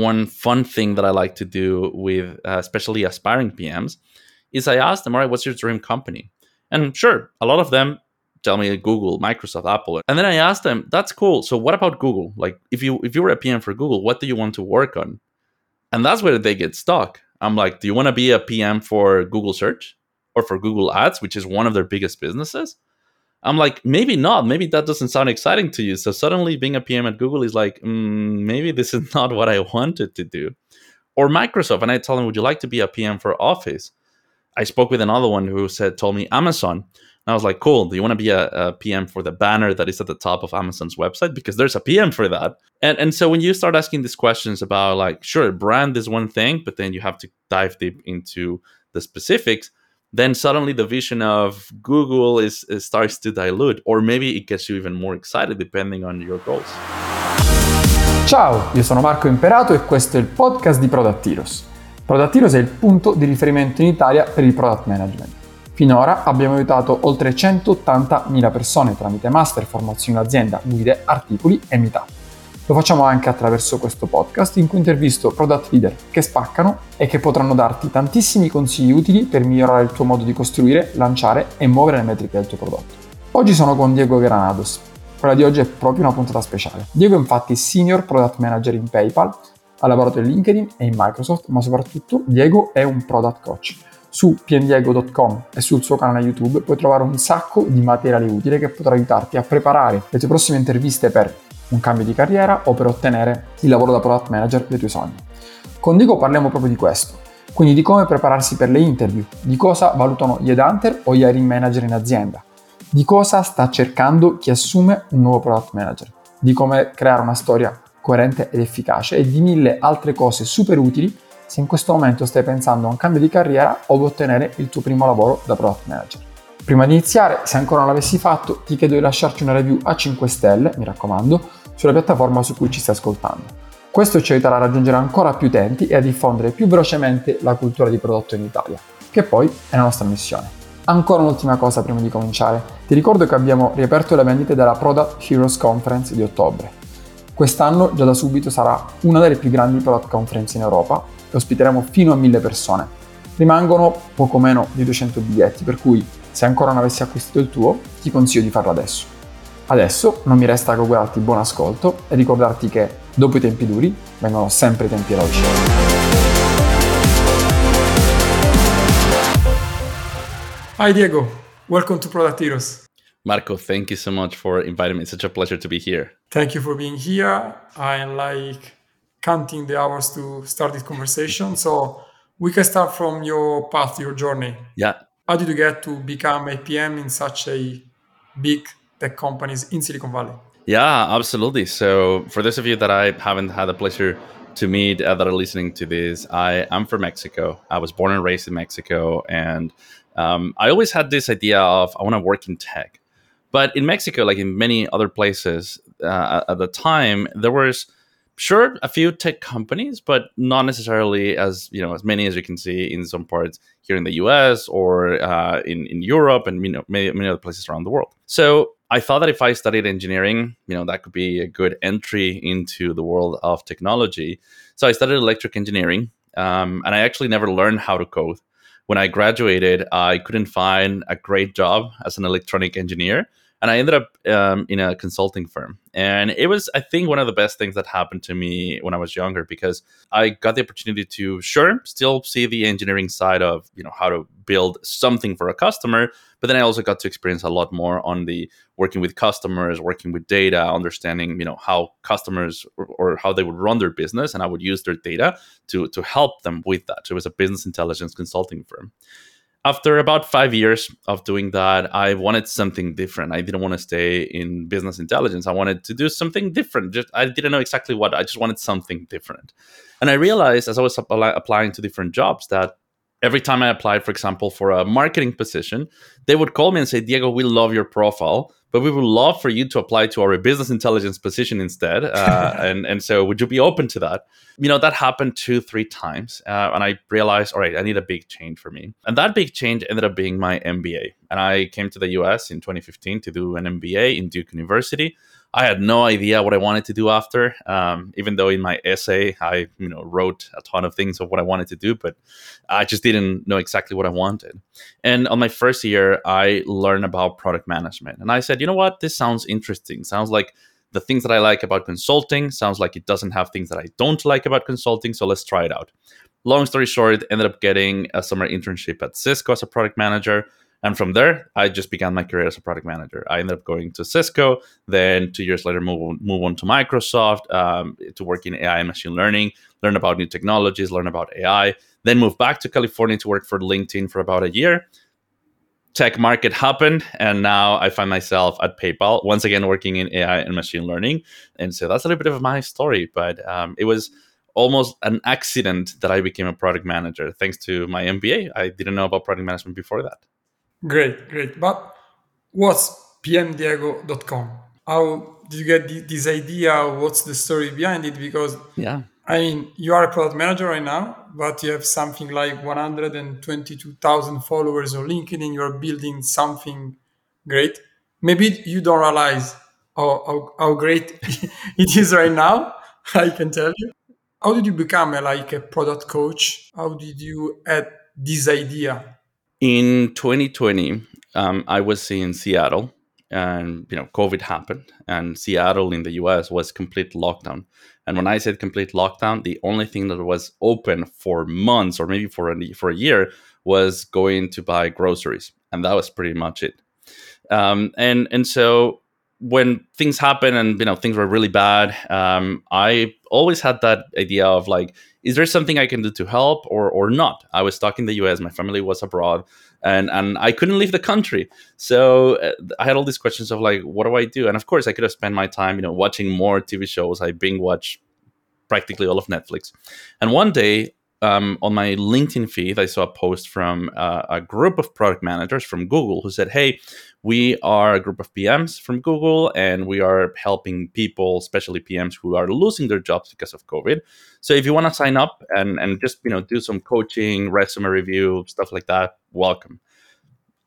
one fun thing that I like to do with uh, especially aspiring PMs is I ask them, all right, what's your dream company? And sure, a lot of them tell me Google, Microsoft, Apple. And then I ask them, that's cool. So what about Google? Like if you if you were a PM for Google, what do you want to work on? And that's where they get stuck. I'm like, do you want to be a PM for Google search or for Google Ads, which is one of their biggest businesses? I'm like, maybe not. Maybe that doesn't sound exciting to you. So suddenly being a PM at Google is like, mm, maybe this is not what I wanted to do. Or Microsoft. And I tell them, would you like to be a PM for Office? I spoke with another one who said, told me Amazon. And I was like, cool. Do you want to be a, a, PM for the banner that is at the top of Amazon's website? Because there's a PM for that. And and so when you start asking these questions about like, sure, brand is one thing, but then you have to dive deep into the specifics then suddenly the vision of Google is, is, starts to dilute, or maybe it gets you even more excited depending on your goals. Ciao, io sono Marco Imperato e questo è il podcast di Product Heroes. Product Heroes è il punto di riferimento in Italia per il product management. Finora abbiamo aiutato oltre 180.000 persone tramite master, formazioni in azienda, guide, articoli e meetup. Lo facciamo anche attraverso questo podcast in cui intervisto product leader che spaccano e che potranno darti tantissimi consigli utili per migliorare il tuo modo di costruire, lanciare e muovere le metriche del tuo prodotto. Oggi sono con Diego Granados. Quella di oggi è proprio una puntata speciale. Diego è infatti Senior Product Manager in PayPal, ha lavorato in LinkedIn e in Microsoft, ma soprattutto Diego è un product coach. Su pndiego.com e sul suo canale YouTube puoi trovare un sacco di materiale utile che potrà aiutarti a preparare le tue prossime interviste per un cambio di carriera o per ottenere il lavoro da product manager dei tuoi sogni. Con Diego parliamo proprio di questo, quindi di come prepararsi per le interview, di cosa valutano gli headhunter o gli hiring manager in azienda, di cosa sta cercando chi assume un nuovo product manager, di come creare una storia coerente ed efficace e di mille altre cose super utili se in questo momento stai pensando a un cambio di carriera o ad ottenere il tuo primo lavoro da product manager. Prima di iniziare, se ancora non l'avessi fatto, ti chiedo di lasciarci una review a 5 stelle, mi raccomando, sulla piattaforma su cui ci stai ascoltando. Questo ci aiuterà a raggiungere ancora più utenti e a diffondere più velocemente la cultura di prodotto in Italia, che poi è la nostra missione. Ancora un'ultima cosa prima di cominciare. Ti ricordo che abbiamo riaperto le vendite della Product Heroes Conference di ottobre. Quest'anno già da subito sarà una delle più grandi product conference in Europa e ospiteremo fino a 1000 persone. Rimangono poco meno di 200 biglietti, per cui se ancora non avessi acquistato il tuo, ti consiglio di farlo adesso. Adesso non mi resta che augurarti buon ascolto e ricordarti che dopo i tempi duri vengono sempre i tempi eroici. Hi Diego, welcome to Product Heroes. Marco, thank you so much for inviting me. It's such a pleasure to be here. Thank you for being here. I like counting the hours to start this conversation. So we can start from your path, your journey. Yeah. How did you get to become a PM in such a big tech companies in Silicon Valley? Yeah, absolutely. So, for those of you that I haven't had the pleasure to meet uh, that are listening to this, I am from Mexico. I was born and raised in Mexico, and um, I always had this idea of I want to work in tech. But in Mexico, like in many other places uh, at the time, there was sure a few tech companies but not necessarily as you know as many as you can see in some parts here in the us or uh, in, in europe and you know many, many other places around the world so i thought that if i studied engineering you know that could be a good entry into the world of technology. So i studied electric engineering um, and i actually never learned how to code. When i graduated i couldn't find a great job as an electronic engineer and I ended up um, in a consulting firm. And it was, I think, one of the best things that happened to me when I was younger because I got the opportunity to, sure, still see the engineering side of you know how to build something for a customer, but then I also got to experience a lot more on the working with customers, working with data, understanding you know how customers or, or how they would run their business, and I would use their data to to help them with that. So it was a business intelligence consulting firm after about five years of doing that, I wanted something different. I didn't want to stay in business intelligence. I wanted to do something different. Just I didn't know exactly what. I just wanted something different. And I realized as I was applying to different jobs that every time I applied, for example, for a marketing position, they would call me and say, Diego, we love your profile, but we would love for you to apply to our business intelligence position instead. Uh, and, and so would you be open to that? You know, that happened two, three times. Uh, and I realized, all right, I need a big change for me. And that big change ended up being my MBA. And I came to the US in 2015 to do an MBA in Duke University. I had no idea what I wanted to do after. Um, even though in my essay I you know wrote a ton of things of what I wanted to do, but I just didn't know exactly what I wanted. And on my first year, I learned about product management, and I said, you know what, this sounds interesting. Sounds like the things that I like about consulting. Sounds like it doesn't have things that I don't like about consulting. So let's try it out. Long story short, ended up getting a summer internship at Cisco as a product manager and from there, I just began my career as a product manager. I ended up going to Cisco, then two years later, move, move on to Microsoft um, to work in AI and machine learning, learn about new technologies, learn about AI, then move back to California to work for LinkedIn for about a year. Tech market happened, and now I find myself at PayPal, once again working in AI and machine learning. And so that's a little bit of my story, but um, it was almost an accident that I became a product manager thanks to my MBA. I didn't know about product management before that. Great, great. But what's pmdiego.com? How did you get this idea? What's the story behind it? Because yeah, I mean, you are a product manager right now, but you have something like 122,000 followers on LinkedIn. And you're building something great. Maybe you don't realize how, how, how great it is right now. I can tell you. How did you become a, like a product coach? How did you add this idea in 2020, um, I was in Seattle, and you know, COVID happened, and Seattle in the U.S. was complete lockdown. And when I said complete lockdown, the only thing that was open for months or maybe for a, for a year was going to buy groceries, and that was pretty much it. Um, and and so when things happened and you know things were really bad, um, I always had that idea of like is there something I can do to help or or not? I was stuck in the US, my family was abroad, and and I couldn't leave the country. So uh, I had all these questions of like, what do I do? And of course, I could have spent my time, you know, watching more TV shows. I binge watch practically all of Netflix. And one day, um, on my LinkedIn feed, I saw a post from uh, a group of product managers from Google who said, Hey, we are a group of PMs from Google and we are helping people, especially PMs who are losing their jobs because of COVID. So if you want to sign up and, and just you know do some coaching, resume review, stuff like that, welcome.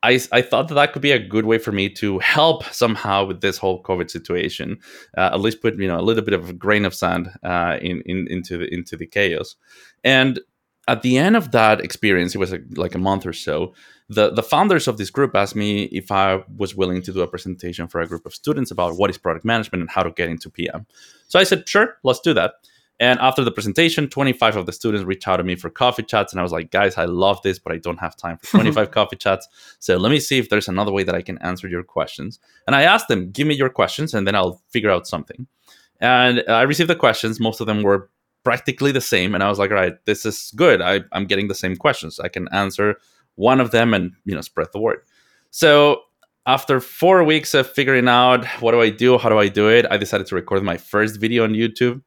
I, I thought that that could be a good way for me to help somehow with this whole COVID situation. Uh, at least put you know a little bit of a grain of sand uh, in, in into the into the chaos. And at the end of that experience, it was a, like a month or so. The the founders of this group asked me if I was willing to do a presentation for a group of students about what is product management and how to get into PM. So I said, sure, let's do that. And after the presentation, 25 of the students reached out to me for coffee chats. And I was like, guys, I love this, but I don't have time for 25 coffee chats. So let me see if there's another way that I can answer your questions. And I asked them, give me your questions, and then I'll figure out something. And I received the questions. Most of them were practically the same. And I was like, all right, this is good. I, I'm getting the same questions. I can answer one of them and, you know, spread the word. So after four weeks of figuring out what do I do, how do I do it, I decided to record my first video on YouTube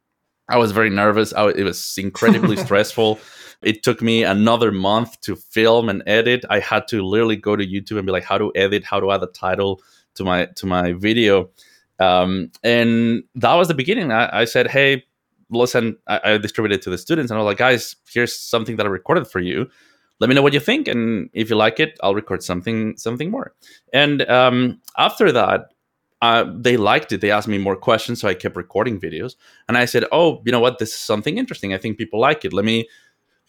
I was very nervous. I, it was incredibly stressful. It took me another month to film and edit. I had to literally go to YouTube and be like, how to edit, how to add a title to my to my video. Um, and that was the beginning. I, I said, hey, listen, I, I, distributed to the students and I was like, guys, here's something that I recorded for you. Let me know what you think, and if you like it, I'll record something something more. And um, after that, uh, they liked it. They asked me more questions, so I kept recording videos. And I said, "Oh, you know what? This is something interesting. I think people like it. Let me,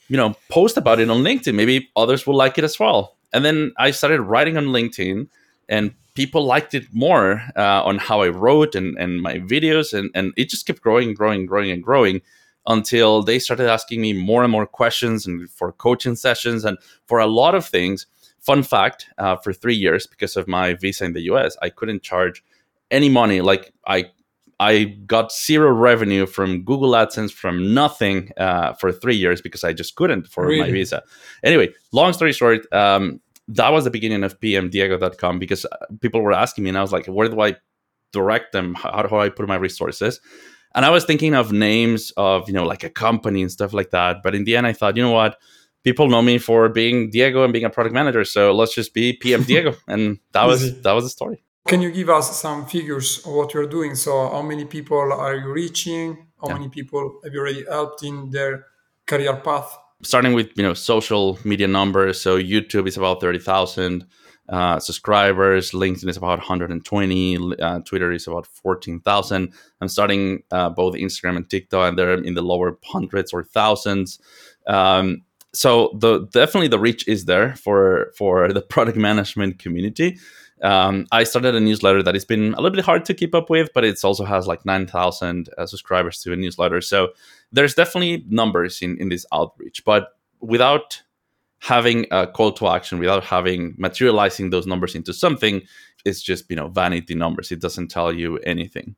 you know, post about it on LinkedIn. Maybe others will like it as well." And then I started writing on LinkedIn, and people liked it more uh, on how I wrote and, and my videos, and and it just kept growing, growing, growing, and growing until they started asking me more and more questions and for coaching sessions and for a lot of things. Fun fact: uh, for three years, because of my visa in the U.S., I couldn't charge any money. Like I I got zero revenue from Google AdSense from nothing uh, for three years because I just couldn't for really? my visa. Anyway, long story short, um, that was the beginning of pmdiego.com because uh, people were asking me, and I was like, where do I direct them? How do I put my resources? And I was thinking of names of you know like a company and stuff like that. But in the end, I thought, you know what? People know me for being Diego and being a product manager, so let's just be PM Diego, and that was that was the story. Can you give us some figures of what you're doing? So, how many people are you reaching? How yeah. many people have you already helped in their career path? Starting with you know social media numbers, so YouTube is about thirty thousand. uh, subscribers. LinkedIn is about 120. Uh, Twitter is about 14,000. I'm starting uh, both Instagram and TikTok, and they're in the lower hundreds or thousands. Um, so the definitely the reach is there for for the product management community. Um, I started a newsletter that has been a little bit hard to keep up with, but it also has like 9,000 uh, subscribers to a newsletter. So there's definitely numbers in, in this outreach, but without having a call to action, without having materializing those numbers into something, it's just, you know, vanity numbers. It doesn't tell you anything.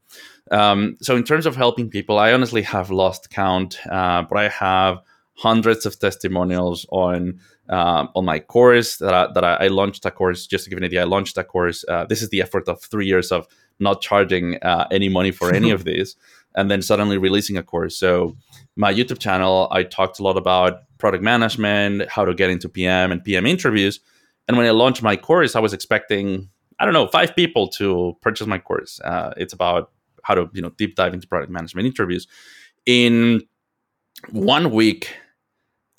Um, so in terms of helping people, I honestly have lost count, uh, but I have hundreds of testimonials on um, on my course that I, that I, launched a course. Just to give an idea, I launched a course. Uh, this is the effort of three years of not charging uh, any money for any of these, and then suddenly releasing a course. So my YouTube channel, I talked a lot about product management, how to get into PM and PM interviews. And when I launched my course, I was expecting I don't know five people to purchase my course. Uh, it's about how to you know deep dive into product management interviews. In one week,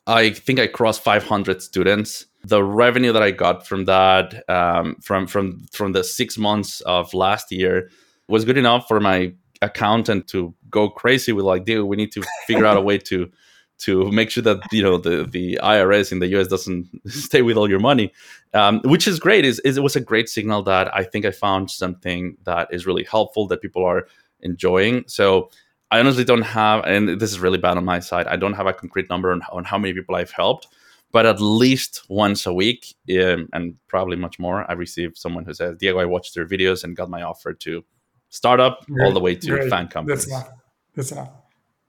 I think I crossed 500 students. The revenue that I got from that, um, from from from the six months of last year, was good enough for my accountant to go crazy with like, dude, we need to figure out a way to to make sure that you know the the IRS in the US doesn't stay with all your money, um, which is great. Is, is it was a great signal that I think I found something that is really helpful that people are enjoying. So I honestly don't have, and this is really bad on my side. I don't have a concrete number on, on how many people I've helped, but at least once a week, um, and probably much more, I receive someone who says, "Diego, I watched your videos and got my offer to startup great, all the way to great. FAANG companies." That's enough. That's enough.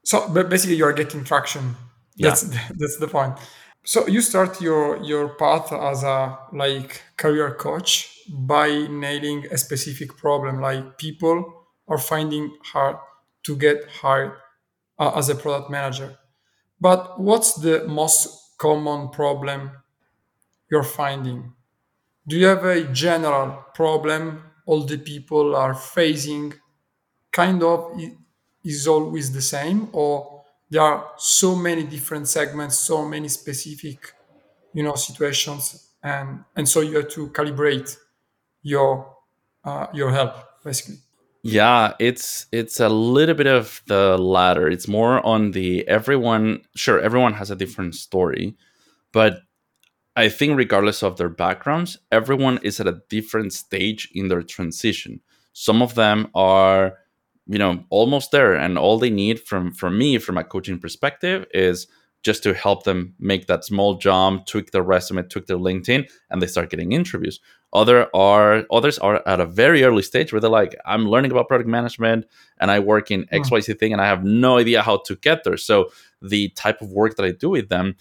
So, but basically, you are getting traction. That's yeah. that's the point. So you start your your path as a like career coach by nailing a specific problem, like people are finding hard to get hired uh, as a product manager. But what's the most common problem you're finding? Do you have a general problem all the people are facing kind of is always the same or there are so many different segments so many specific you know situations and and so you have to calibrate your uh, your help basically yeah, it's it's a little bit of the latter. It's more on the everyone. Sure, everyone has a different story, but I think regardless of their backgrounds, everyone is at a different stage in their transition. Some of them are, you know, almost there, and all they need from from me, from a coaching perspective, is just to help them make that small jump, tweak their resume, tweak their LinkedIn, and they start getting interviews. Other are others are at a very early stage where they're like, I'm learning about product management and I work in hmm. XYZ thing and I have no idea how to get there. So the type of work that I do with them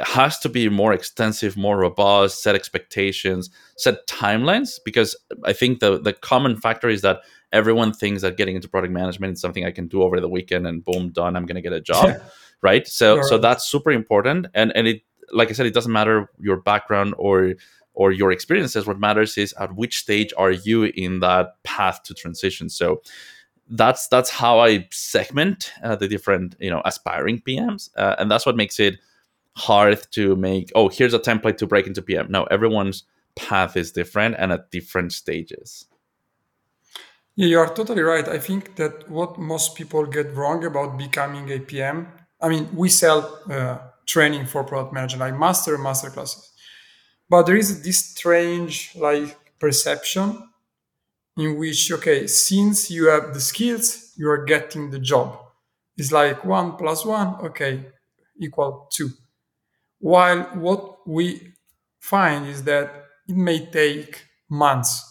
has to be more extensive, more robust, set expectations, set timelines, because I think the the common factor is that everyone thinks that getting into product management is something I can do over the weekend and boom, done, I'm gonna get a job. right? So right. so that's super important. And and it like I said, it doesn't matter your background or or your experiences. What matters is at which stage are you in that path to transition. So that's that's how I segment uh, the different you know aspiring PMs, uh, and that's what makes it hard to make. Oh, here's a template to break into PM. No, everyone's path is different and at different stages. Yeah, you are totally right. I think that what most people get wrong about becoming a PM. I mean, we sell uh, training for product manager, like master master classes. But there is this strange like perception in which okay since you have the skills you are getting the job. It's like one plus one okay equal two. While what we find is that it may take months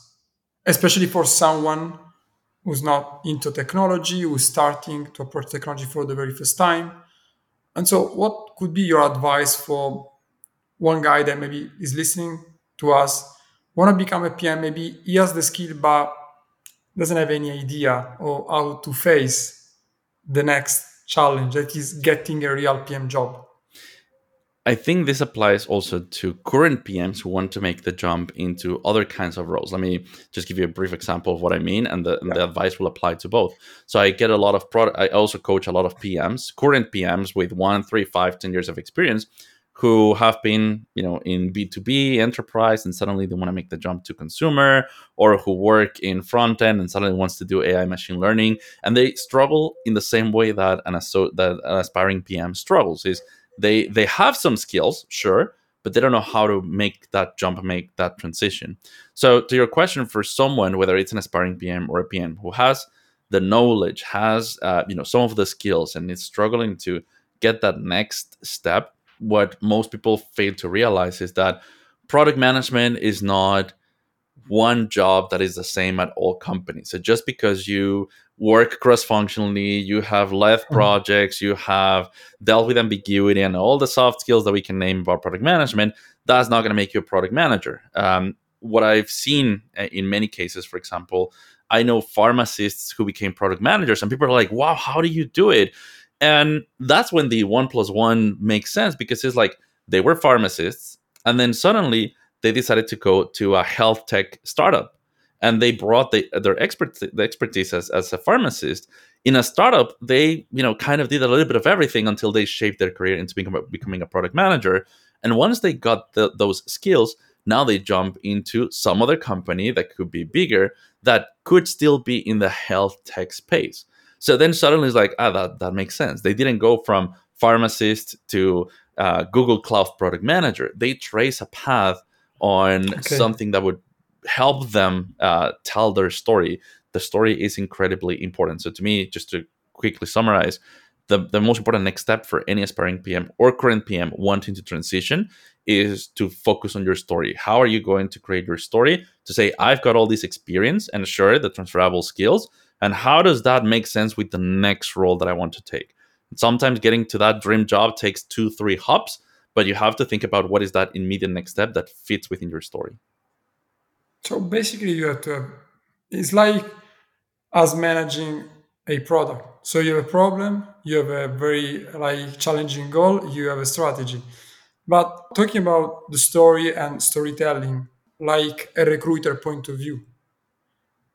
especially for someone who's not into technology who's starting to approach technology for the very first time and so what could be your advice for one guy that maybe is listening to us want to become a PM, maybe he has the skill but doesn't have any idea of how to face the next challenge that is getting a real PM job. I think this applies also to current PMs who want to make the jump into other kinds of roles. Let me just give you a brief example of what I mean, and the, yeah. the advice will apply to both. So I get a lot of product. I also coach a lot of PMs, current PMs with one, three, five, ten years of experience, who have been, you know, in B2B enterprise and suddenly they want to make the jump to consumer, or who work in front end and suddenly wants to do AI machine learning, and they struggle in the same way that an asso- that an aspiring PM struggles. Is they they have some skills, sure, but they don't know how to make that jump, make that transition. So, to your question, for someone, whether it's an aspiring PM or a PM who has the knowledge, has uh, you know some of the skills, and is struggling to get that next step, what most people fail to realize is that product management is not one job that is the same at all companies. So just because you work cross functionally, you have led mm-hmm. projects, you have dealt with ambiguity and all the soft skills that we can name about product management, that's not going to make you a product manager. Um, what I've seen uh, in many cases, for example, I know pharmacists who became product managers, and people are like, wow, how do you do it? And that's when the one plus one makes sense because it's like they were pharmacists, and then suddenly they decided to go to a health tech startup and they brought the, their expert the expertise as, as a pharmacist. In a startup they you know kind of did a little bit of everything until they shaped their career into become, becoming a product manager. And once they got the, those skills now they jump into some other company that could be bigger that could still be in the health tech space. So then suddenly it's like ah that, that makes sense. They didn't go from pharmacist to uh, google cloud product manager. They trace a path on okay. something that would help them uh, tell their story, the story is incredibly important. So to me, just to quickly summarize, the, the most important next step for any aspiring PM or current PM wanting to transition is to focus on your story. How are you going to create your story to say, I've got all this experience and sure, the transferable skills, and how does that make sense with the next role that I want to take? Sometimes getting to that dream job takes two, three hops, but you have to think about what is that immediate next step that fits within your story. So basically, you have to have, it's like as managing a product. So you have a problem, you have a very like challenging goal, you have a strategy. But talking about the story and storytelling, like a recruiter point of view,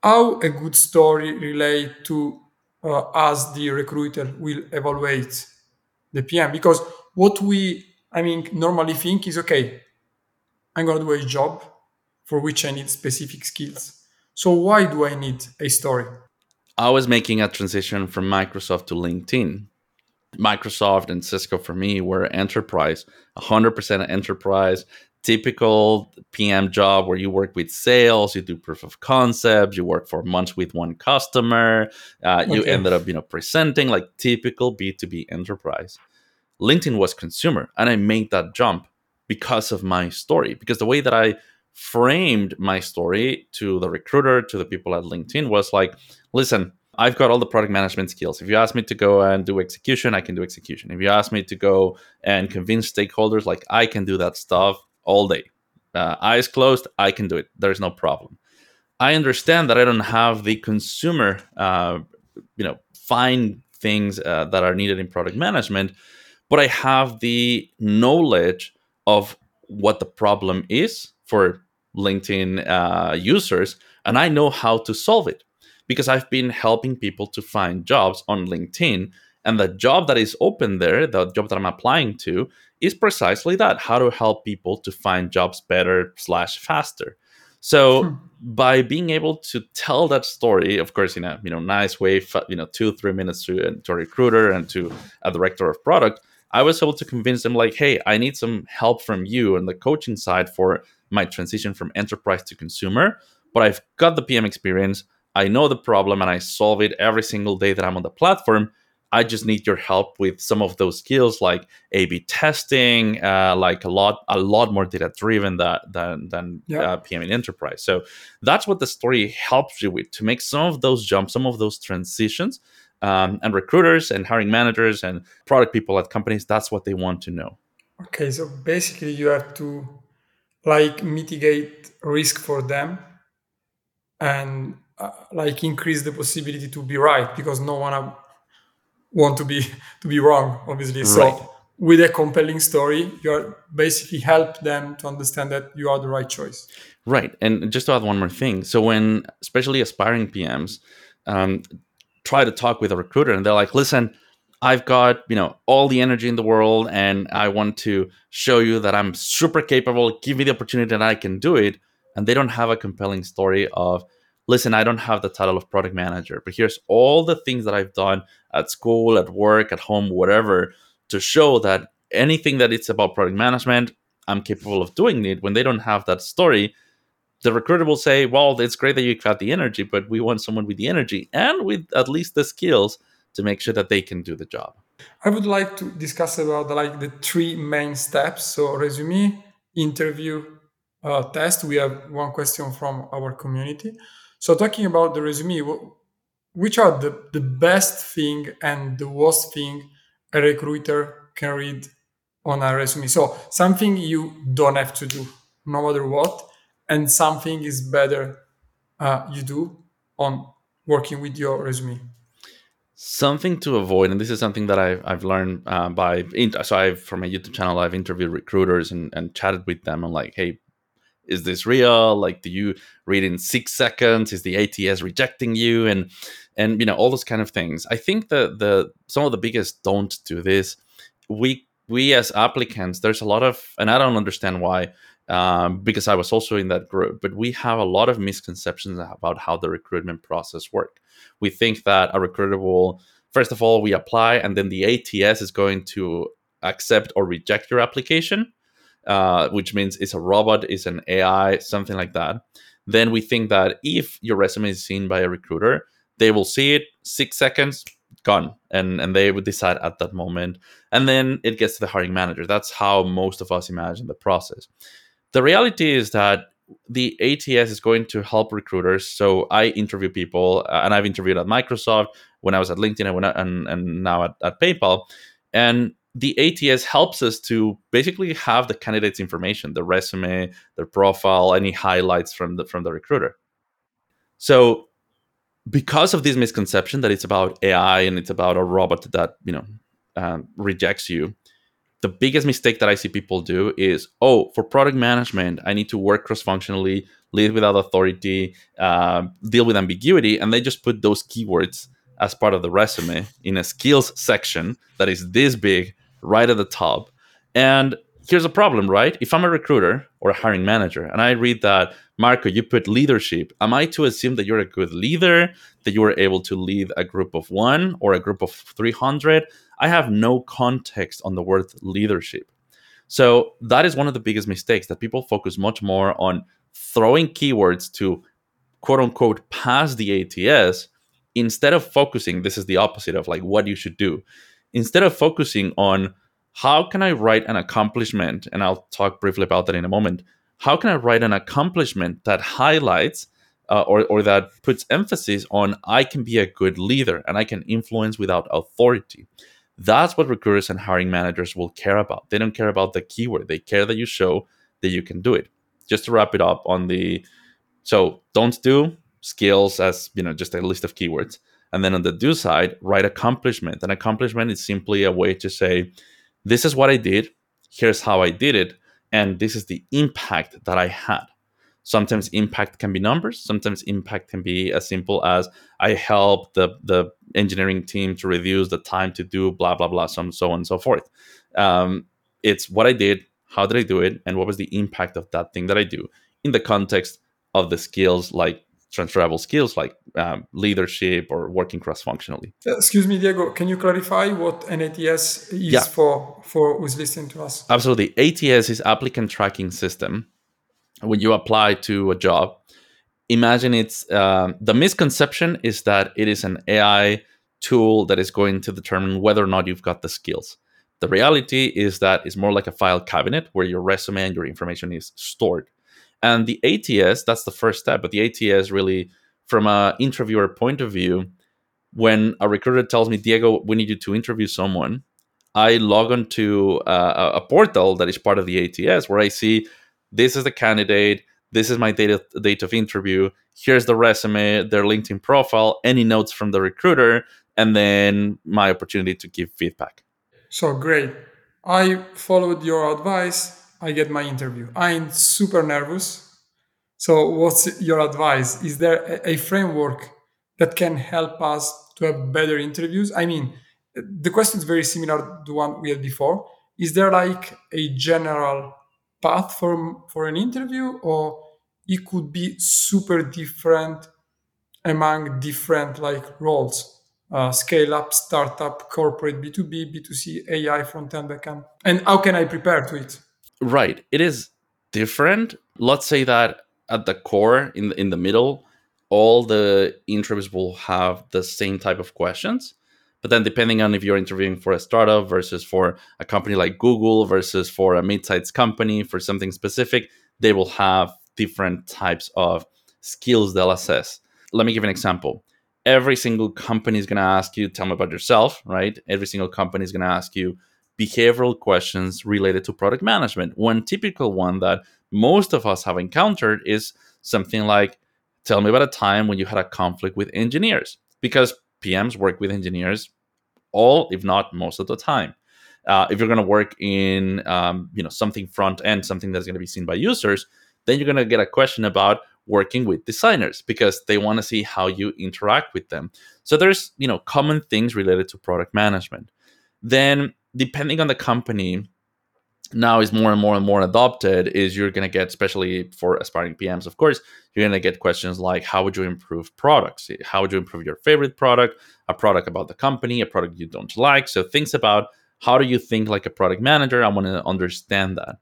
how a good story relate to uh, as the recruiter will evaluate the PM? Because what we, I mean, normally think is okay, I'm gonna do a job for which I need specific skills. So why do I need a story? I was making a transition from Microsoft to LinkedIn. Microsoft and Cisco for me were enterprise, 100% enterprise, typical PM job where you work with sales, you do proof of concept, you work for months with one customer, uh, you ended up, you know, presenting like typical B2B enterprise. LinkedIn was consumer, and I made that jump because of my story. Because the way that I framed my story to the recruiter, to the people at LinkedIn was like, listen, I've got all the product management skills. If you ask me to go and do execution, I can do execution. If you ask me to go and convince stakeholders, like I can do that stuff all day. Uh, eyes closed, I can do it. There's no problem. I understand that I don't have the consumer, uh, you know, fine things uh, that are needed in product management, but I have the knowledge of what the problem is for LinkedIn uh, users, and I know how to solve it because I've been helping people to find jobs on LinkedIn. And the job that is open there, the job that I'm applying to, is precisely that: how to help people to find jobs better slash faster. So hmm. by being able to tell that story, of course, in a you know nice way, you know, two three minutes to, to a recruiter and to a director of product, I was able to convince them like, hey, I need some help from you on the coaching side for my transition from enterprise to consumer, but I've got the PM experience. I know the problem and I solve it every single day that I'm on the platform. I just need your help with some of those skills like A/B testing, uh, like a lot, a lot more data driven than than, than yeah. uh, PM in enterprise. So that's what the story helps you with to make some of those jumps, some of those transitions. Um, and recruiters and hiring managers and product people at companies, that's what they want to know. Okay, so basically you have to like mitigate risk for them and uh, like increase the possibility to be right because no one want to be to be wrong obviously. Right. so with a compelling story you're basically help them to understand that you are the right choice. Right. And just to add one more thing so when especially aspiring pms um, try to talk with a recruiter and they're like listen I've got, you know, all the energy in the world and I want to show you that I'm super capable, give me the opportunity and I can do it. And they don't have a compelling story of, listen, I don't have the title of product manager, but here's all the things that I've done at school, at work, at home, whatever, to show that anything that it's about product management, I'm capable of doing it. When they don't have that story, the recruiter will say, well, it's great that you've got the energy, but we want someone with the energy and with at least the skills to make sure that they can do the job. I would like to discuss about like the three main steps. So resume, interview, uh, test. We have one question from our community. So talking about the resume, which are the, the best thing and the worst thing a recruiter can read on a resume? So something you don't have to do, no matter what, and something is better uh, you do on working with your resume something to avoid and this is something that i've, I've learned uh, by so i've from my youtube channel i've interviewed recruiters and, and chatted with them. And like hey is this real? Like do you read in six seconds? Is the ats rejecting you? And and you know all those kind of things. I think that the some of the biggest don't do this we we as applicants there's a lot of and i don't understand why um, because i was also in that group but we have a lot of misconceptions about how the recruitment process work we think that a recruiter will first of all we apply and then the ats is going to accept or reject your application uh, which means it's a robot it's an ai something like that. Then we think that if your resume is seen by a recruiter they will see it six seconds gone and and they would decide at that moment. And then it gets to the hiring manager. That's how most of us imagine the process. The reality is that the ATS is going to help recruiters. So I interview people, uh, and I've interviewed at Microsoft when I was at LinkedIn and, and, and now at, at PayPal. And the ATS helps us to basically have the candidate's information, the resume, their profile, any highlights from the from the recruiter. So because of this misconception that it's about AI and it's about a robot that you know um, rejects you, the biggest mistake that I see people do is, oh, for product management, I need to work cross functionally, lead without authority, uh, deal with ambiguity, and they just put those keywords as part of the resume in a skills section that is this big right at the top. And here's a problem, right? If I'm a recruiter or a hiring manager and I read that, Marco, you put leadership, am I to assume that you're a good leader, that you were able to lead a group of one or a group of 300? I have no context on the word leadership. So that is one of the biggest mistakes that people focus much more on throwing keywords to quote unquote pass the ATS instead of focusing. This is the opposite of like what you should do. Instead of focusing on how can I write an accomplishment, and I'll talk briefly about that in a moment. How can I write an accomplishment that highlights uh, or, or that puts emphasis on I can be a good leader and I can influence without authority? That's what recruiters and hiring managers will care about. They don't care about the keyword. They care that you show that you can do it. Just to wrap it up on the so don't do skills as you know just a list of keywords. And then on the do side, write accomplishment. An accomplishment is simply a way to say, this is what I did, here's how I did it, and this is the impact that I had. Sometimes impact can be numbers. Sometimes impact can be as simple as I help the the engineering team to reduce the time to do blah blah blah, so, so on and so forth. Um, it's what I did, how did I do it, and what was the impact of that thing that I do in the context of the skills like transferable skills like um, leadership or working cross functionally. Excuse me, Diego, can you clarify what an ATS is yeah. for for who's listening to us? Absolutely, ATS is applicant tracking system when you apply to a job, imagine it's um, the misconception is that it is an AI tool that is going to determine whether or not you've got the skills. The reality is that it's more like a file cabinet where your resume and your information is stored. And the ATS, that's the first step, but the ATS really, from an interviewer point of view, when a recruiter tells me, Diego, we need you to interview someone, I log on to uh, a portal that is part of the ATS where I see this is the candidate this is my date of, date of interview. Here's the resume their linkedin profile any notes from the recruiter and then my opportunity to give feedback. So great. I followed your advice. I get my interview. I'm super nervous. So what's your advice? Is there a framework that can help us to have better interviews? I mean the question is very similar to the one we had before. Is there like a general path for for an interview, or it could be super different among different like roles? Uh, scale up, startup, corporate, B2B, B2C, AI, front end, back end. And how can I prepare to it? Right. It is different. Let's say that at the core, in the, in the middle, all the interviews will have the same type of questions. But then, depending on if you're interviewing for a startup versus for a company like Google versus for a mid-sized company for something specific, they will have different types of skills they'll assess. Let me give an example. Every single company is going to ask you, tell me about yourself, right? Every single company is going to ask you behavioral questions related to product management. One typical one that most of us have encountered is something like, tell me about a time when you had a conflict with engineers. Because PMs work with engineers all, if not most of the time. Uh, if you're going to work in um, you know something front end, something that's going to be seen by users, then you're going to get a question about working with designers because they want to see how you interact with them. So there's you know common things related to product management. Then depending on the company, now is more and more and more adopted is you're going to get especially for aspiring pms of course you're going to get questions like how would you improve products? How would you improve your favorite product? A product about the company a product you don't like? So things about how do you think like a product manager? I want to understand that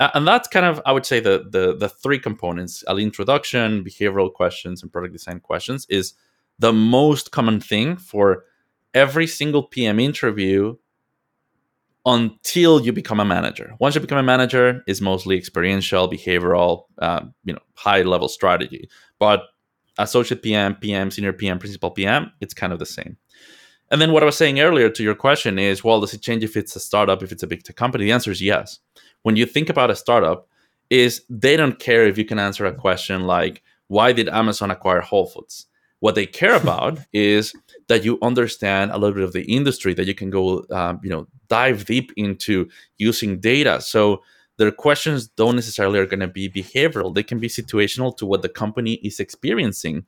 uh, and that's kind of i would say the the, the three components an introduction behavioral questions and product design questions is the most common thing for every single pm interview until you become a manager. Once you become a manager, it's mostly experiential, behavioral, uh, you know, high level strategy. But associate PM, PM, senior PM, principal PM, it's kind of the same. And then what I was saying earlier to your question is, well, does it change if it's a startup, if it's a big tech company? The answer is yes. When you think about a startup, is they don't care if you can answer a question like, why did Amazon acquire Whole Foods? What they care about is that you understand a little bit of the industry, that you can go, um, you know, dive deep into using data. So their questions don't necessarily are going to be behavioral; they can be situational to what the company is experiencing.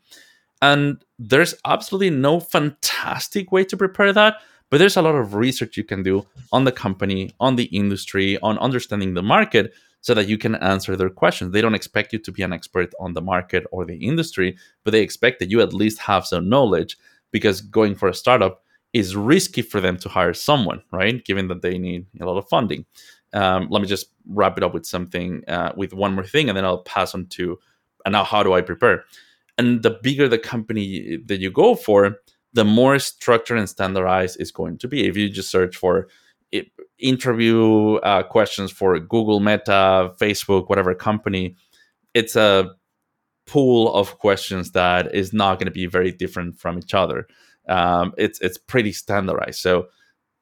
And there's absolutely no fantastic way to prepare that, but there's a lot of research you can do on the company, on the industry, on understanding the market so that you can answer their questions. They don't expect you to be an expert on the market or the industry, but they expect that you at least have some knowledge because going for a startup is risky for them to hire someone, right? Given that they need a lot of funding. Um, let me just wrap it up with something, uh, with one more thing, and then I'll pass on to, and now how do I prepare? And the bigger the company that you go for, the more structured and standardized it's going to be. If you just search for it, interview uh, questions for Google, Meta, Facebook, whatever company, it's a pool of questions that is not going to be very different from each other. Um, it's it's pretty standardized. So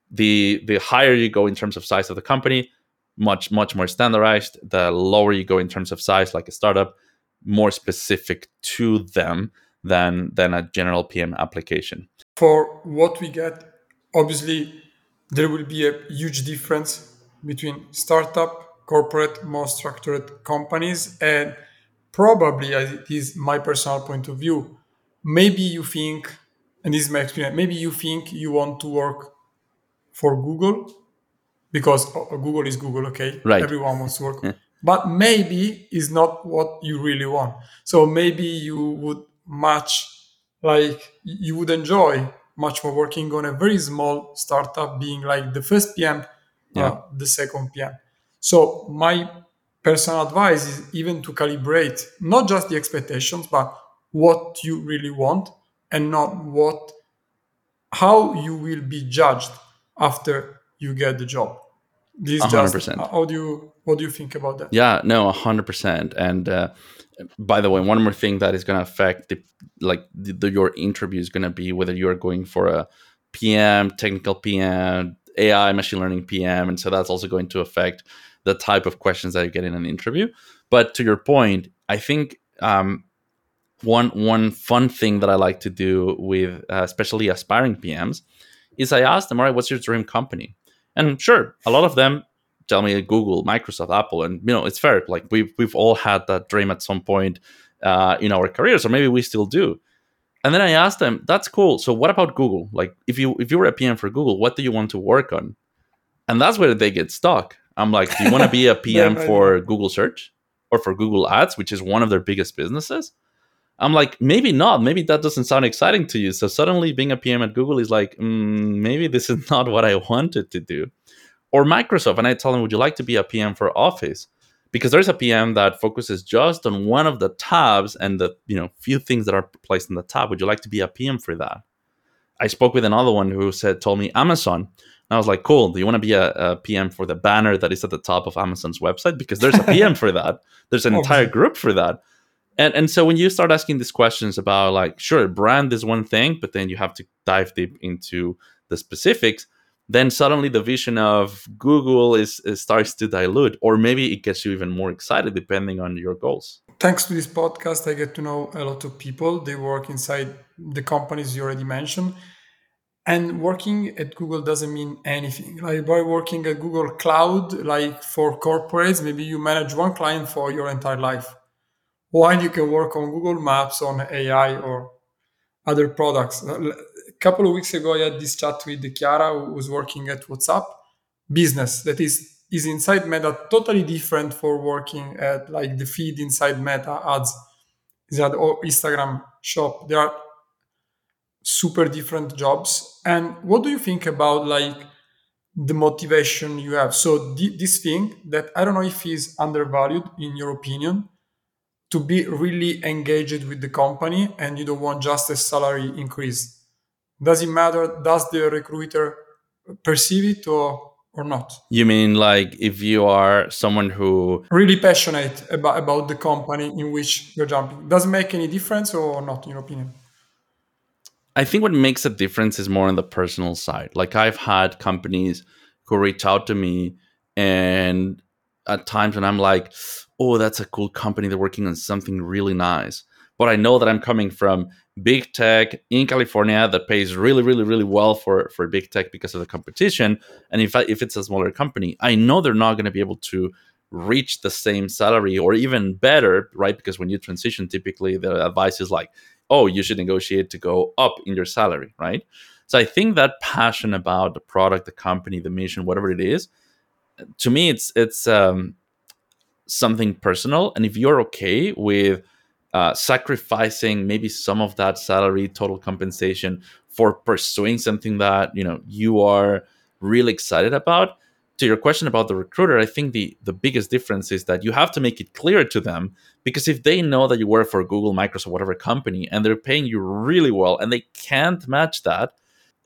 the the higher you go in terms of size of the company, much much more standardized. The lower you go in terms of size, like a startup, more specific to them than than a general PM application. For what we get, obviously there will be a huge difference between startup, corporate, more structured companies and probably as it is my personal point of view maybe you think and this is my experience maybe you think you want to work for google because oh, oh, google is google okay? Right. Everyone wants to work. But maybe is not what you really want. So maybe you would much like you would enjoy much more working on a very small startup being like the first pm uh, yeah. uh, the second pm so my personal advice is even to calibrate not just the expectations, but what you really want and not what how you will be judged after you get the job. This 100%. just how do you what do you think about that? Yeah, no, hundred percent. And uh, by the way, one more thing that is going to affect the like the, the, your interview is going to be whether you are going for a PM, technical PM, AI, machine learning PM, and so that's also going to affect the type of questions that you get in an interview. But to your point, I think um, one one fun thing that I like to do with uh, especially aspiring PMs is I ask them, all right, what's your dream company? And sure, a lot of them tell me Google, Microsoft, Apple, and you know it's fair. Like we've we've all had that dream at some point uh, in our careers, or maybe we still do. And then I asked them, "That's cool. So what about Google? Like, if you if you were a PM for Google, what do you want to work on?" And that's where they get stuck. I'm like, "Do you want to be a PM for Google Search or for Google Ads, which is one of their biggest businesses?" I'm like, maybe not. Maybe that doesn't sound exciting to you. So suddenly being a PM at Google is like, mm, maybe this is not what I wanted to do. Or Microsoft. And I tell them, would you like to be a PM for Office? Because there's a PM that focuses just on one of the tabs and the you know few things that are placed in the tab. Would you like to be a PM for that? I spoke with another one who said, told me Amazon. And I was like, cool. Do you want to be a, a, PM for the banner that is at the top of Amazon's website? Because there's a PM for that. There's an entire group for that and and so when you start asking these questions about like sure brand is one thing but then you have to dive deep into the specifics then suddenly the vision of google is, is, starts to dilute or maybe it gets you even more excited depending on your goals. Thanks to this podcast i get to know a lot of people. They work inside the companies you already mentioned. And working at google doesn't mean anything. Like by working at google cloud like for corporates maybe you manage one client for your entire life while you can work on Google Maps, on AI, or other products. Uh, A couple of weeks ago, I had this chat with Chiara, who was working at WhatsApp business that is is inside Meta, totally different for working at like the feed inside Meta ads, that or Instagram shop. There are super different jobs. And what do you think about like the motivation you have? So th- this thing that I don't know if is undervalued in your opinion to be really engaged with the company and you don't want just a salary increase. Does it matter does the recruiter perceive it or or not? You mean like if you are someone who really passionate about, about the company in which you're jumping. Does it make any difference or not in your opinion? I think what makes a difference is more on the personal side. Like i've had companies who reach out to me and at times when i'm like oh, that's a cool company. They're working on something really nice. But I know that I'm coming from big tech in California that pays really, really, really well for, for big tech because of the competition. And if, I, if it's a smaller company, I know they're not going to be able to reach the same salary or even better, right? Because when you transition, typically the advice is like, oh, you should negotiate to go up in your salary, right? So I think that passion about the product, the company, the mission, whatever it is, to me, it's it's um, something personal and if you're okay with uh, sacrificing maybe some of that salary total compensation for pursuing something that you know you are really excited about to your question about the recruiter i think the the biggest difference is that you have to make it clear to them because if they know that you work for google microsoft whatever company and they're paying you really well and they can't match that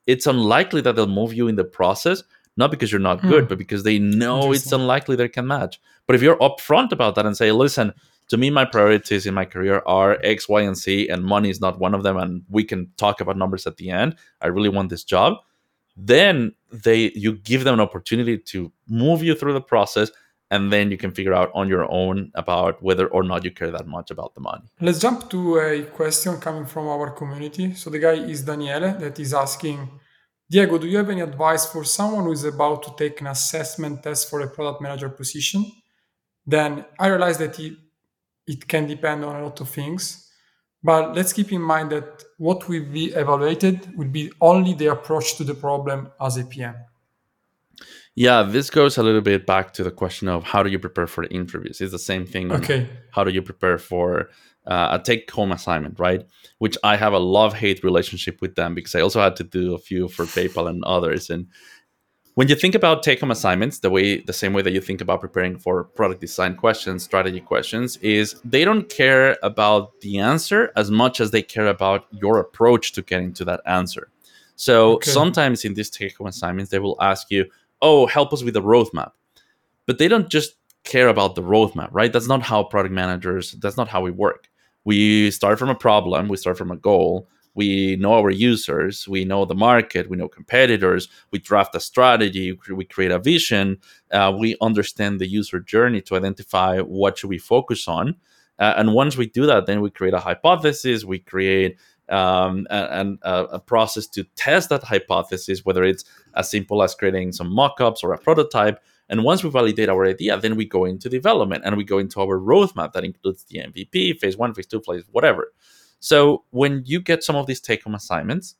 it's unlikely that they'll move you in the process not because you're not good, mm. but because they know it's unlikely they can match. But if you're upfront about that and say, listen, to me, my priorities in my career are X, Y, and Z, and money is not one of them, and we can talk about numbers at the end. I really want this job. Then they you give them an opportunity to move you through the process and then you can figure out on your own about whether or not you care that much about the money. Let's jump to a question coming from our community. So the guy is Daniele that is asking Diego, do you have any advice for someone who is about to take an assessment test for a product manager position? Then I realize that it, it can depend on a lot of things, but let's keep in mind that what will be evaluated will be only the approach to the problem as a PM. Yeah, this goes a little bit back to the question of how do you prepare for the interviews? It's the same thing. Okay. How do you prepare for uh, a take home assignment, right? Which I have a love hate relationship with them because I also had to do a few for PayPal and others. And when you think about take home assignments, the way the same way that you think about preparing for product design questions, strategy questions, is they don't care about the answer as much as they care about your approach to getting to that answer. So okay. sometimes in these take home assignments, they will ask you, "Oh, help us with the roadmap," but they don't just care about the roadmap, right? That's not how product managers. That's not how we work we start from a problem, we start from a goal, we know our users, we know the market, we know competitors, we draft a strategy, we create a vision, uh, we understand the user journey to identify what should we focus on. Uh, and once we do that, then we create a hypothesis, we create um, and a, a, process to test that hypothesis, whether it's as simple as creating some mock-ups or a prototype, and once we validate our idea, then we go into development and we go into our roadmap that includes the MVP, phase one, phase two, phase whatever. So when you get some of these take home assignments,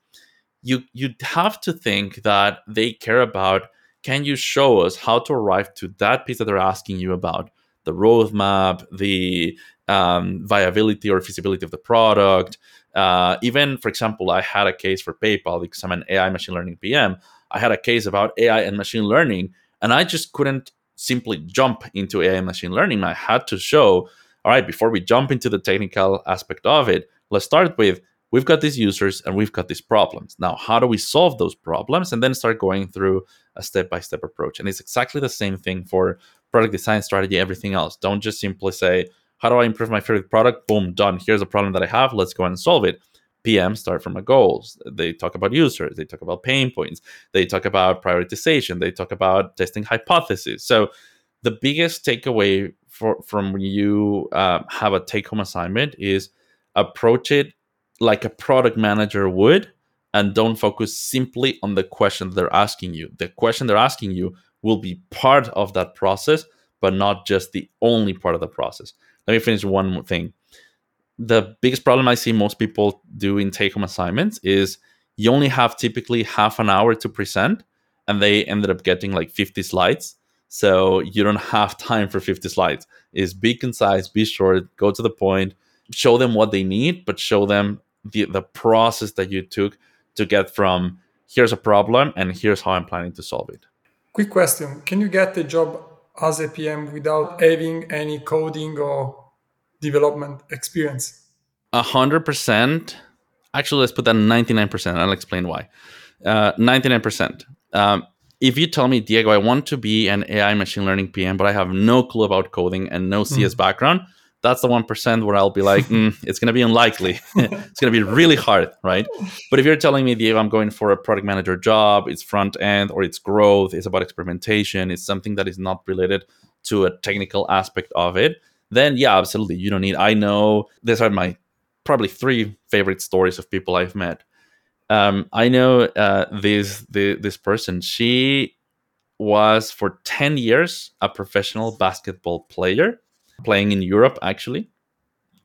you you have to think that they care about can you show us how to arrive to that piece that they're asking you about the roadmap the um, viability or feasibility of the product uh, even for example i had a case for paypal because i'm an ai machine learning pm i had a case about ai and machine learning and i just couldn't simply jump into ai machine learning i had to show all right before we jump into the technical aspect of it let's start with we've got these users and we've got these problems. Now, how do we solve those problems? And then start going through a step by step approach. And it's exactly the same thing for product design strategy, everything else. Don't just simply say, how do I improve my favorite product? Boom, done. Here's a problem that I have. Let's go and solve it. PM start from a goals. They talk about users. They talk about pain points. They talk about prioritization. They talk about testing hypotheses. So the biggest takeaway for, from when you uh, have a take home assignment is approach it like a product manager would and don't focus simply on the question they're asking you. The question they're asking you will be part of that process, but not just the only part of the process. Let me finish one more thing. The biggest problem I see most people do in take home assignments is you only have typically half an hour to present, and they ended up getting like 50 slides. So you don't have time for 50 slides. Is be concise, be short, go to the point, show them what they need, but show them the the process that you took to get from here's a problem and here's how I'm planning to solve it. Quick question: Can you get a job as a PM without having any coding or development experience? A hundred percent. Actually, let's put that ninety nine percent. I'll explain why. Uh, ninety nine percent. Um, if you tell me, Diego, I want to be an AI machine learning PM, but I have no clue about coding and no CS mm. background, that's the 1% where I'll be like, mm, it's going to be unlikely. it's going to be really hard, right? But if you're telling me, Diego, I'm going for a product manager job, it's front end or it's growth, it's about experimentation, it's something that is not related to a technical aspect of it, then yeah, absolutely. You don't need, I know these are my probably three favorite stories of people I've met. Um, I know uh, this, the, this person, she was for 10 years a professional basketball player playing in Europe actually.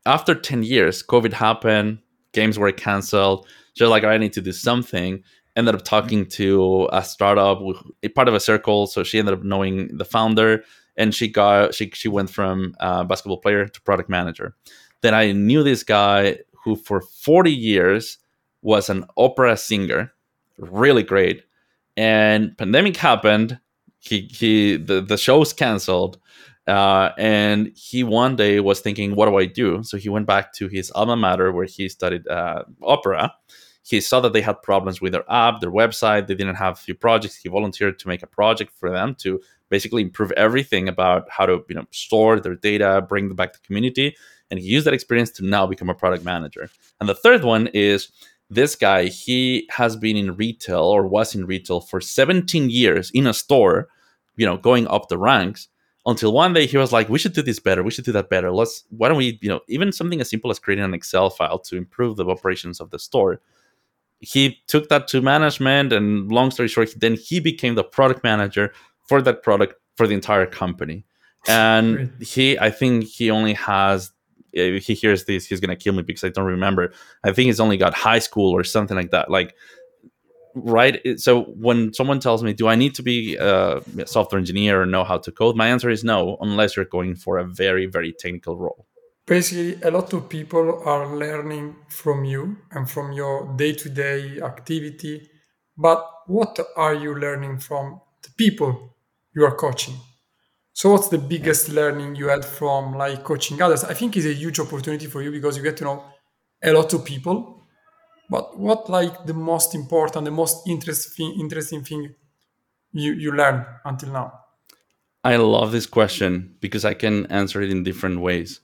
After 10 years, COVID happened, games were canceled. She's like, I need to do something. Ended up talking to a startup, a part of a circle. So she ended up knowing the founder, and she got she she went from uh, basketball player to product manager. Then I knew this guy who for 40 years was an opera singer, really great. And pandemic happened. He he the, the show's canceled. Uh, and he one day was thinking, what do I do? So he went back to his alma mater where he studied uh, opera. He saw that they had problems with their app, their website. They didn't have a few projects. He volunteered to make a project for them to basically improve everything about how to you know store their data, bring them back to community. And he used that experience to now become a product manager. And the third one is this guy. He has been in retail or was in retail for 17 years in a store, you know, going up the ranks until one day he was like, we should do this better. We should do that better. Let's, why don't we, you know, even something as simple as creating an Excel file to improve the operations of the store. He took that to management, and long story short, then he became the product manager for that product for the entire company. And he, I think he only has, if he hears this, he's going to kill me because I don't remember. I think he's only got high school or something like that. Like, right eh, so when someone tells me do i need to be a software engineer or know how to code my answer is no unless you're going for a very very technical role basically a lot of people are learning from you and from your day-to-day activity but what are you learning from the people you are coaching so what's the biggest learning you had from like coaching others i think is a huge opportunity for you because you get to know a lot of people but what like the most important, the most interesting interesting thing you you learned until now? I love this question because I can answer it in different ways.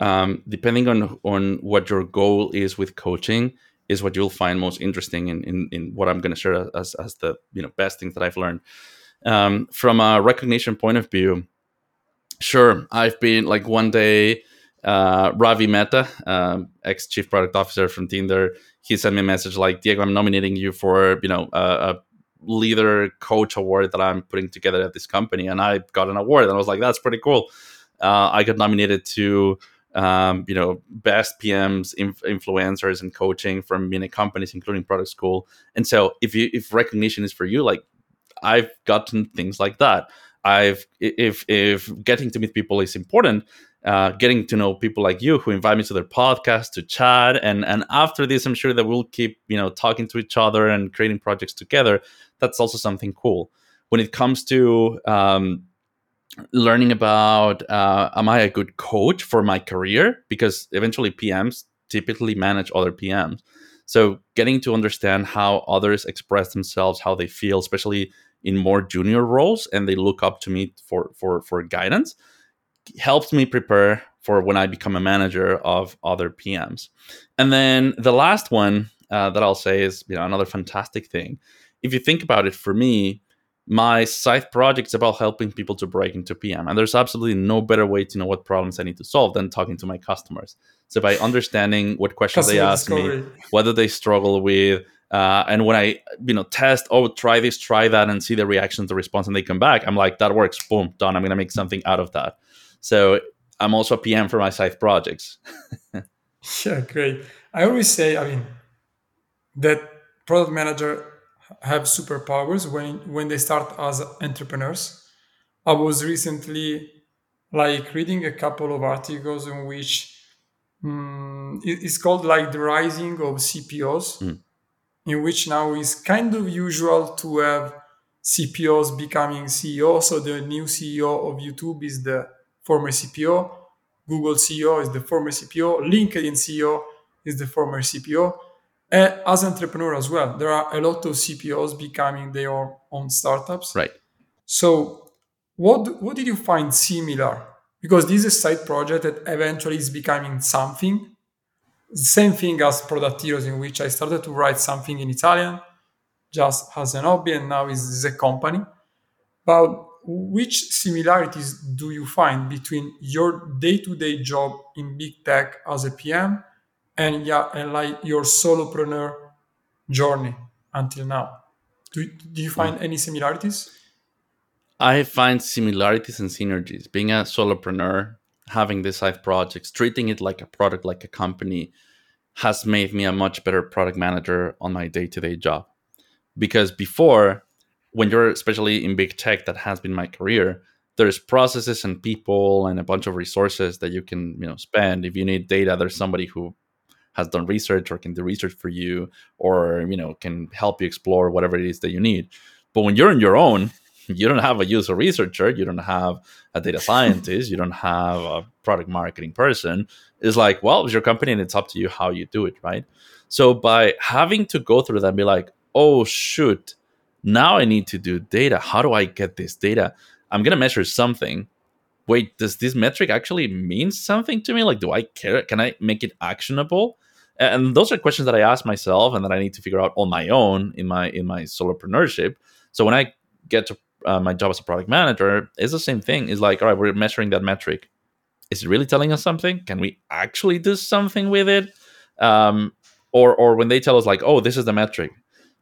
Um, depending on on what your goal is with coaching, is what you'll find most interesting in in, in what I'm going to share as as the you know best things that I've learned. Um, from a recognition point of view, sure, I've been like one day uh, Ravi Mehta, um, ex chief product officer from Tinder, he sent me a message like, Diego, I'm nominating you for you know a, a, leader coach award that I'm putting together at this company, and I got an award, and I was like, that's pretty cool. Uh, I got nominated to um, you know, best PMs, inf- influencers, and coaching from many companies, including Product School. And so, if you if recognition is for you, like I've gotten things like that. I've if if getting to meet people is important, uh, getting to know people like you who invite me to their podcast to chat, and and after this, I'm sure that we'll keep you know talking to each other and creating projects together. That's also something cool. When it comes to um, learning about uh, am I a good coach for my career? Because eventually PMs typically manage other PMs. So getting to understand how others express themselves, how they feel, especially in more junior roles, and they look up to me for for for guidance, helps me prepare for when I become a manager of other PMs. And then the last one uh, that I'll say is you know another fantastic thing. If you think about it, for me, my side project is about helping people to break into PM. And there's absolutely no better way to know what problems I need to solve than talking to my customers. So by understanding what questions Customer they ask discovery. me, whether they struggle with, uh, and when I, you know, test, oh, try this, try that, and see the reactions, the response, and they come back, I'm like, that works, boom, done. I'm going to make something out of that. So I'm also a PM for my side projects. yeah, great. I always say, I mean, that product manager have superpowers when when they start as entrepreneurs. I was recently like reading a couple of articles in which um, it's called like the rising of CPOs, mm. In which now is kind of usual to have CPOs becoming CEO. So the new CEO of YouTube is the former CPO, Google CEO is the former CPO, LinkedIn CEO is the former CPO as entrepreneur as well there are a lot of cpos becoming their own startups. Right. So what what did you find similar? Because this is a side project that eventually is becoming something same thing as product heroes in which i started to write something in italian just as an hobby and now is, a company but which similarities do you find between your day-to-day job in big tech as a pm and yeah, and like your solopreneur journey until now. Do, do you find mm. any similarities? I find similarities and synergies. Being a solopreneur, having this side projects, treating it like a product, like a company, has made me a much better product manager on my day to day job. Because before, when you're especially in big tech, that has been my career, there's processes and people and a bunch of resources that you can you know spend. If you need data, there's somebody who has done research or can do research for you or you know can help you explore whatever it is that you need but when you're on your own you don't have a user researcher you don't have a data scientist you don't have a product marketing person. It's like well it's your company and it's up to you how you do it right? So by having to go through that and be like oh shoot now i need to do data. How do i get this data? I'm to measure something. Wait does this metric actually mean something to me? Like do i care? Can i make it actionable? And those are questions that i ask myself and that i need to figure out on my own in my in my solopreneurship. So when i get to uh, my job as a product manager is the same thing. It's like all right we're measuring that metric. Is it really telling us something? Can we actually do something with it? Um, or or when they tell us like oh this is the metric.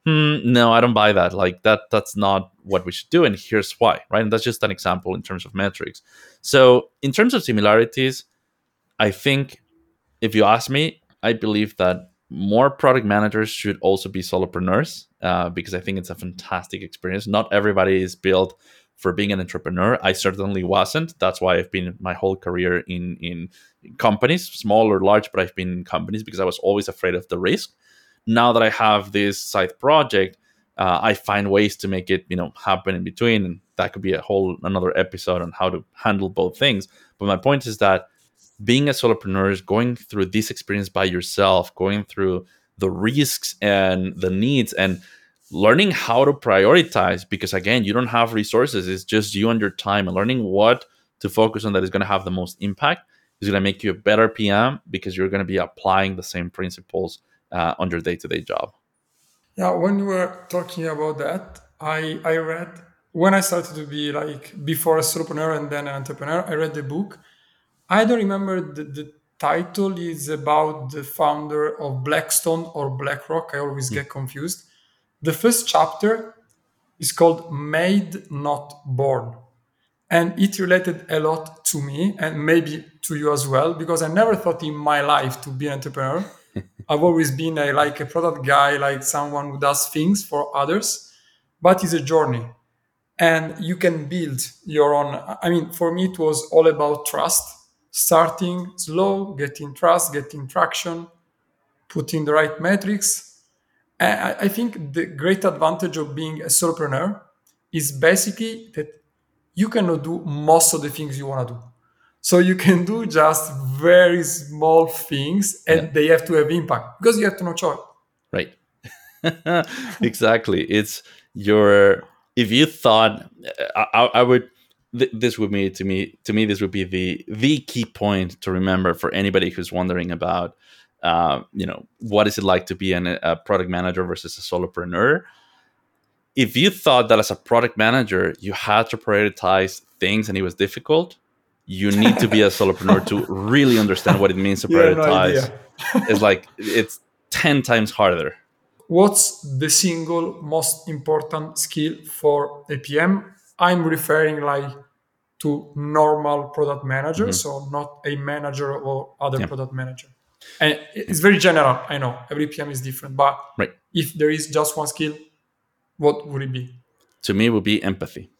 Hmm, no i don't buy that. Like that that's not what we should do and here's why right? And that's just an example in terms of metrics. So in terms of similarities i think if you ask me I believe that more product managers should also be solopreneurs uh, because I think it's a fantastic experience. Not everybody is built for being an entrepreneur. I certainly wasn't. That's why I've been my whole career in in companies, small or large, but I've been in companies because I was always afraid of the risk. Now that I have this side project, uh, I find ways to make it you know happen in between, and that could be a whole another episode on how to handle both things. But my point is that being a solopreneur is going through this experience by yourself, going through the risks and the needs and learning how to prioritize because again, you don't have resources. It's just you and your time and learning what to focus on that is going to have the most impact is going to make you a better PM because you're going to be applying the same principles uh, on your day-to-day job. Yeah, when you were talking about that, I I read when I started to be like before a solopreneur and then an entrepreneur, I read the book I don't remember the, the title is about the founder of Blackstone or BlackRock. I always hmm. get confused. The first chapter is called Made Not Born. And it related a lot to me and maybe to you as well, because I never thought in my life to be an entrepreneur. I've always been a, like a product guy, like someone who does things for others, but it's a journey and you can build your own. I mean, for me, it was all about trust, starting slow, getting trust, getting traction, putting the right metrics. And I think the great advantage of being a solopreneur is basically that you cannot do most of the things you want to do. So you can do just very small things and yeah. they have to have impact because you have to no choice. Right. exactly. It's your if you thought I, I would this would be to me to me this would be the the key point to remember for anybody who's wondering about uh, you know what is it like to be an, a product manager versus a solopreneur. If you thought that as a product manager you had to prioritize things and it was difficult you need to be a solopreneur to really understand what it means to prioritize. no it's like it's 10 times harder. What's the single most important skill for a PM? I'm referring like to normal product manager, mm-hmm. so not a manager or other yeah. product manager. And it's very general. I know every PM is different, but right. if there is just one skill, what would it be? To me, would be empathy.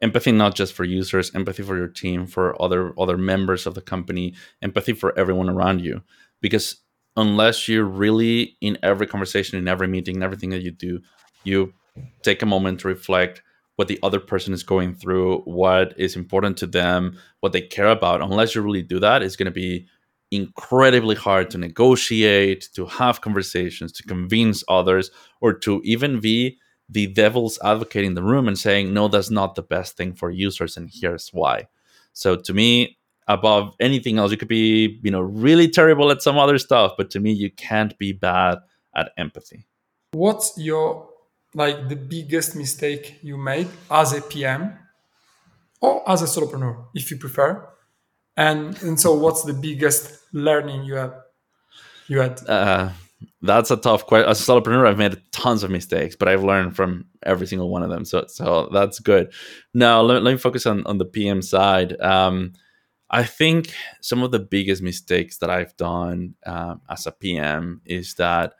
Empathy not just for users, empathy for your team, for other other members of the company, empathy for everyone around you. Because unless you're really in every conversation, in every meeting, in everything that you do, you take a moment to reflect what the other person is going through, what is important to them, what they care about. Unless you really do that, it's going to be incredibly hard to negotiate, to have conversations, to convince others, or to even be the devil's advocate in the room and saying, no, that's not the best thing for users, and here's why. So to me, above anything else. You could be, you know, really terrible at some other stuff, but to me, you can't be bad at empathy. What's your like the biggest mistake you made as a PM or as a solopreneur, if you prefer? And and so, what's the biggest learning you have? You had. Uh, that's a tough question. As a solopreneur, I've made tons of mistakes, but I've learned from every single one of them. So, so that's good. Now, let, let me focus on on the PM side. Um, I think some of the biggest mistakes that I've done um, as a PM is that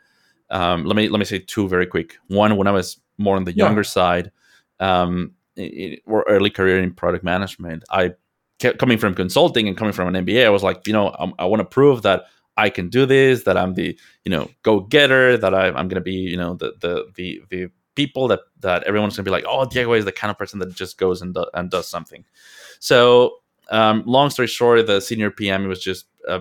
um, let me let me say two very quick. One, when I was more on the younger yeah. side, um, it, or early career in product management, I kept coming from consulting and coming from an MBA. I was like, you know, I, I want to prove that I can do this, that I'm the you know go getter, that I, am going to be you know the the the the people that that everyone's going to be like, oh, Diego is the kind of person that just goes and do, and does something. So um, long story short, the senior PM was just uh,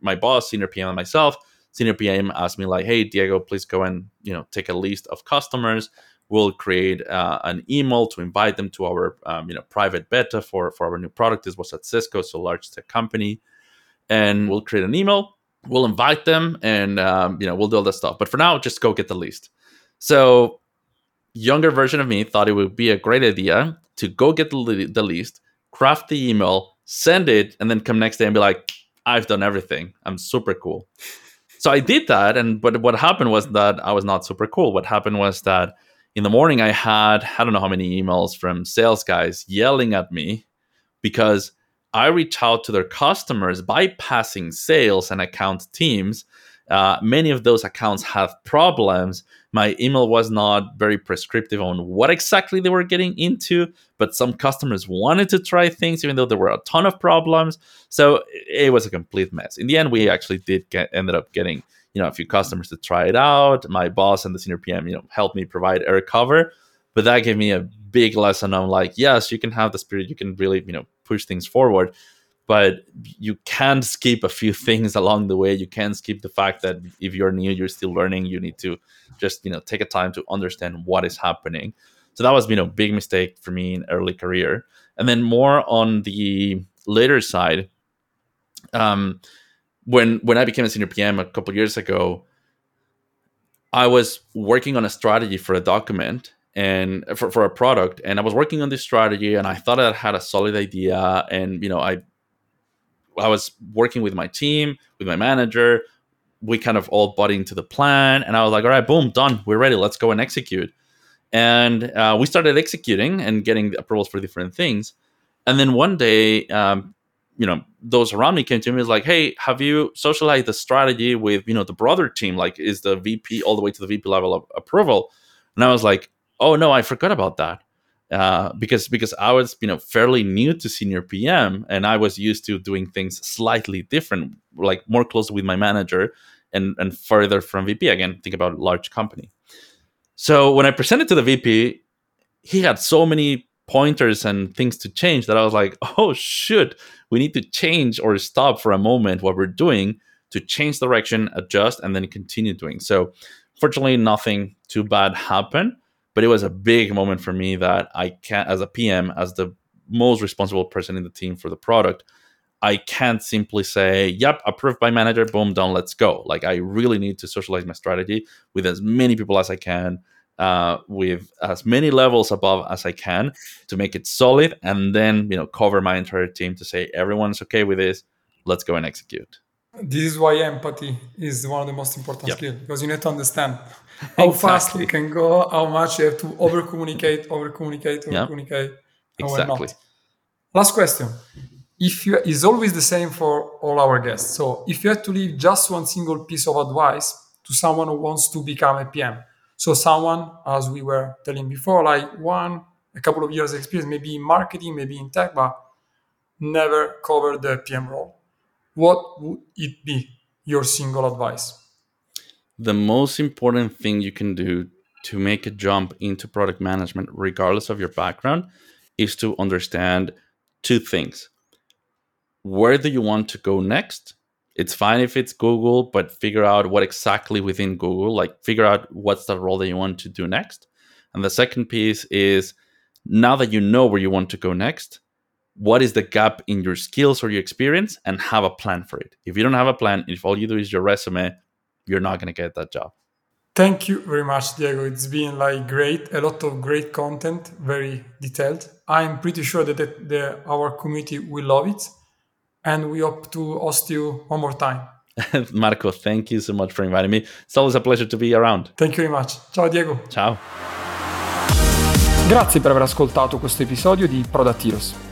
my boss, senior PM, and myself. Senior PM asked me like, "Hey, Diego, please go and you know take a list of customers. We'll create uh, an email to invite them to our um, you know private beta for for our new product. This was at Cisco, so large tech company, and we'll create an email. We'll invite them, and um, you know we'll do all that stuff. But for now, just go get the list." So younger version of me thought it would be a great idea to go get the, the list craft the email, send it, and then come next day and be like, I've done everything. I'm super cool. So I did that, and but what happened was that I was not super cool. What happened was that in the morning I had I don't know how many emails from sales guys yelling at me because I reach out to their customers bypassing sales and account teams uh, many of those accounts have problems. My email was not very prescriptive on what exactly they were getting into, but some customers wanted to try things, even though there were a ton of problems. So it was a complete mess. In the end, we actually did get ended up getting you know a few customers to try it out. My boss and the senior PM, you know, helped me provide air cover, but that gave me a big lesson on like, yes, you can have the spirit, you can really you know push things forward but you can skip a few things along the way. You can skip the fact that if you're new you're still learning you need to just you know take a time to understand what is happening. So that was you know big mistake for me in early career. And then more on the later side um when when i became a senior pm a couple years ago i was working on a strategy for a document and for, for a product and i was working on this strategy and i thought i had a solid idea and you know i I was working with my team, with my manager. We kind of all bought into the plan, and I was like, "All right, boom, done. We're ready. Let's go and execute." And uh, we started executing and getting approvals for different things. And then one day, um, you know, those around me came to me was like, "Hey, have you socialized the strategy with you know the broader team? Like, is the VP all the way to the VP level of approval?" And I was like, "Oh no, I forgot about that." Uh, because because I was you know fairly new to senior PM and I was used to doing things slightly different, like more closely with my manager and and further from VP. Again, think about large company. So when I presented to the VP, he had so many pointers and things to change that I was like, oh shoot, we need to change or stop for a moment what we're doing to change direction, adjust, and then continue doing. So fortunately, nothing too bad happened but it was a big moment for me that I can't, as a PM, as the most responsible person in the team for the product, I can't simply say, yep, approved by manager, boom, done, let's go. Like, I really need to socialize my strategy with as many people as I can, uh, with as many levels above as I can to make it solid, and then, you know, cover my entire team to say, everyone's okay with this, let's go and execute. This is why empathy is one of the most important yep. skills because you need to understand how exactly. fast you can go, how much you have to over communicate, over communicate, over communicate, yep. exactly. Last question. If you is always the same for all our guests. So if you had to leave just one single piece of advice to someone who wants to become a PM, so someone, as we were telling before, like one, a couple of years experience, maybe in marketing, maybe in tech, but never covered the PM role what would it be your single advice? The most important thing you can do to make a jump into product management, regardless of your background, is to understand two things. Where do you want to go next? It's fine if it's Google, but figure out what exactly within Google, like figure out what's the role that you want to do next. And the second piece is now that you know where you want to go next, what is the gap in your skills or your experience and have a plan for it. If you don't have a plan, if all you do is your resume, you're not going to get that job. Thank you very much, Diego. It's been like great, a lot of great content, very detailed. I'm pretty sure that the, the, our community will love it, and we hope to host you one more time. Marco, thank you so much for inviting me. It's always a pleasure to be around. Thank you very much. Ciao Diego. Ciao. Grazie per aver ascoltato questo episodio di Product Heroes.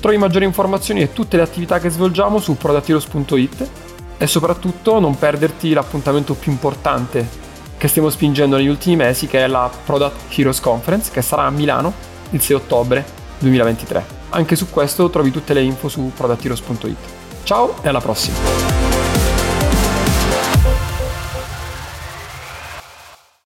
Trovi maggiori informazioni e tutte le attività che svolgiamo su productheroes.it e soprattutto non perderti l'appuntamento più importante che stiamo spingendo negli ultimi mesi che è la Product Heroes Conference che sarà a Milano il 6 ottobre 2023. Anche su questo trovi tutte le info su productheroes.it. Ciao e alla prossima!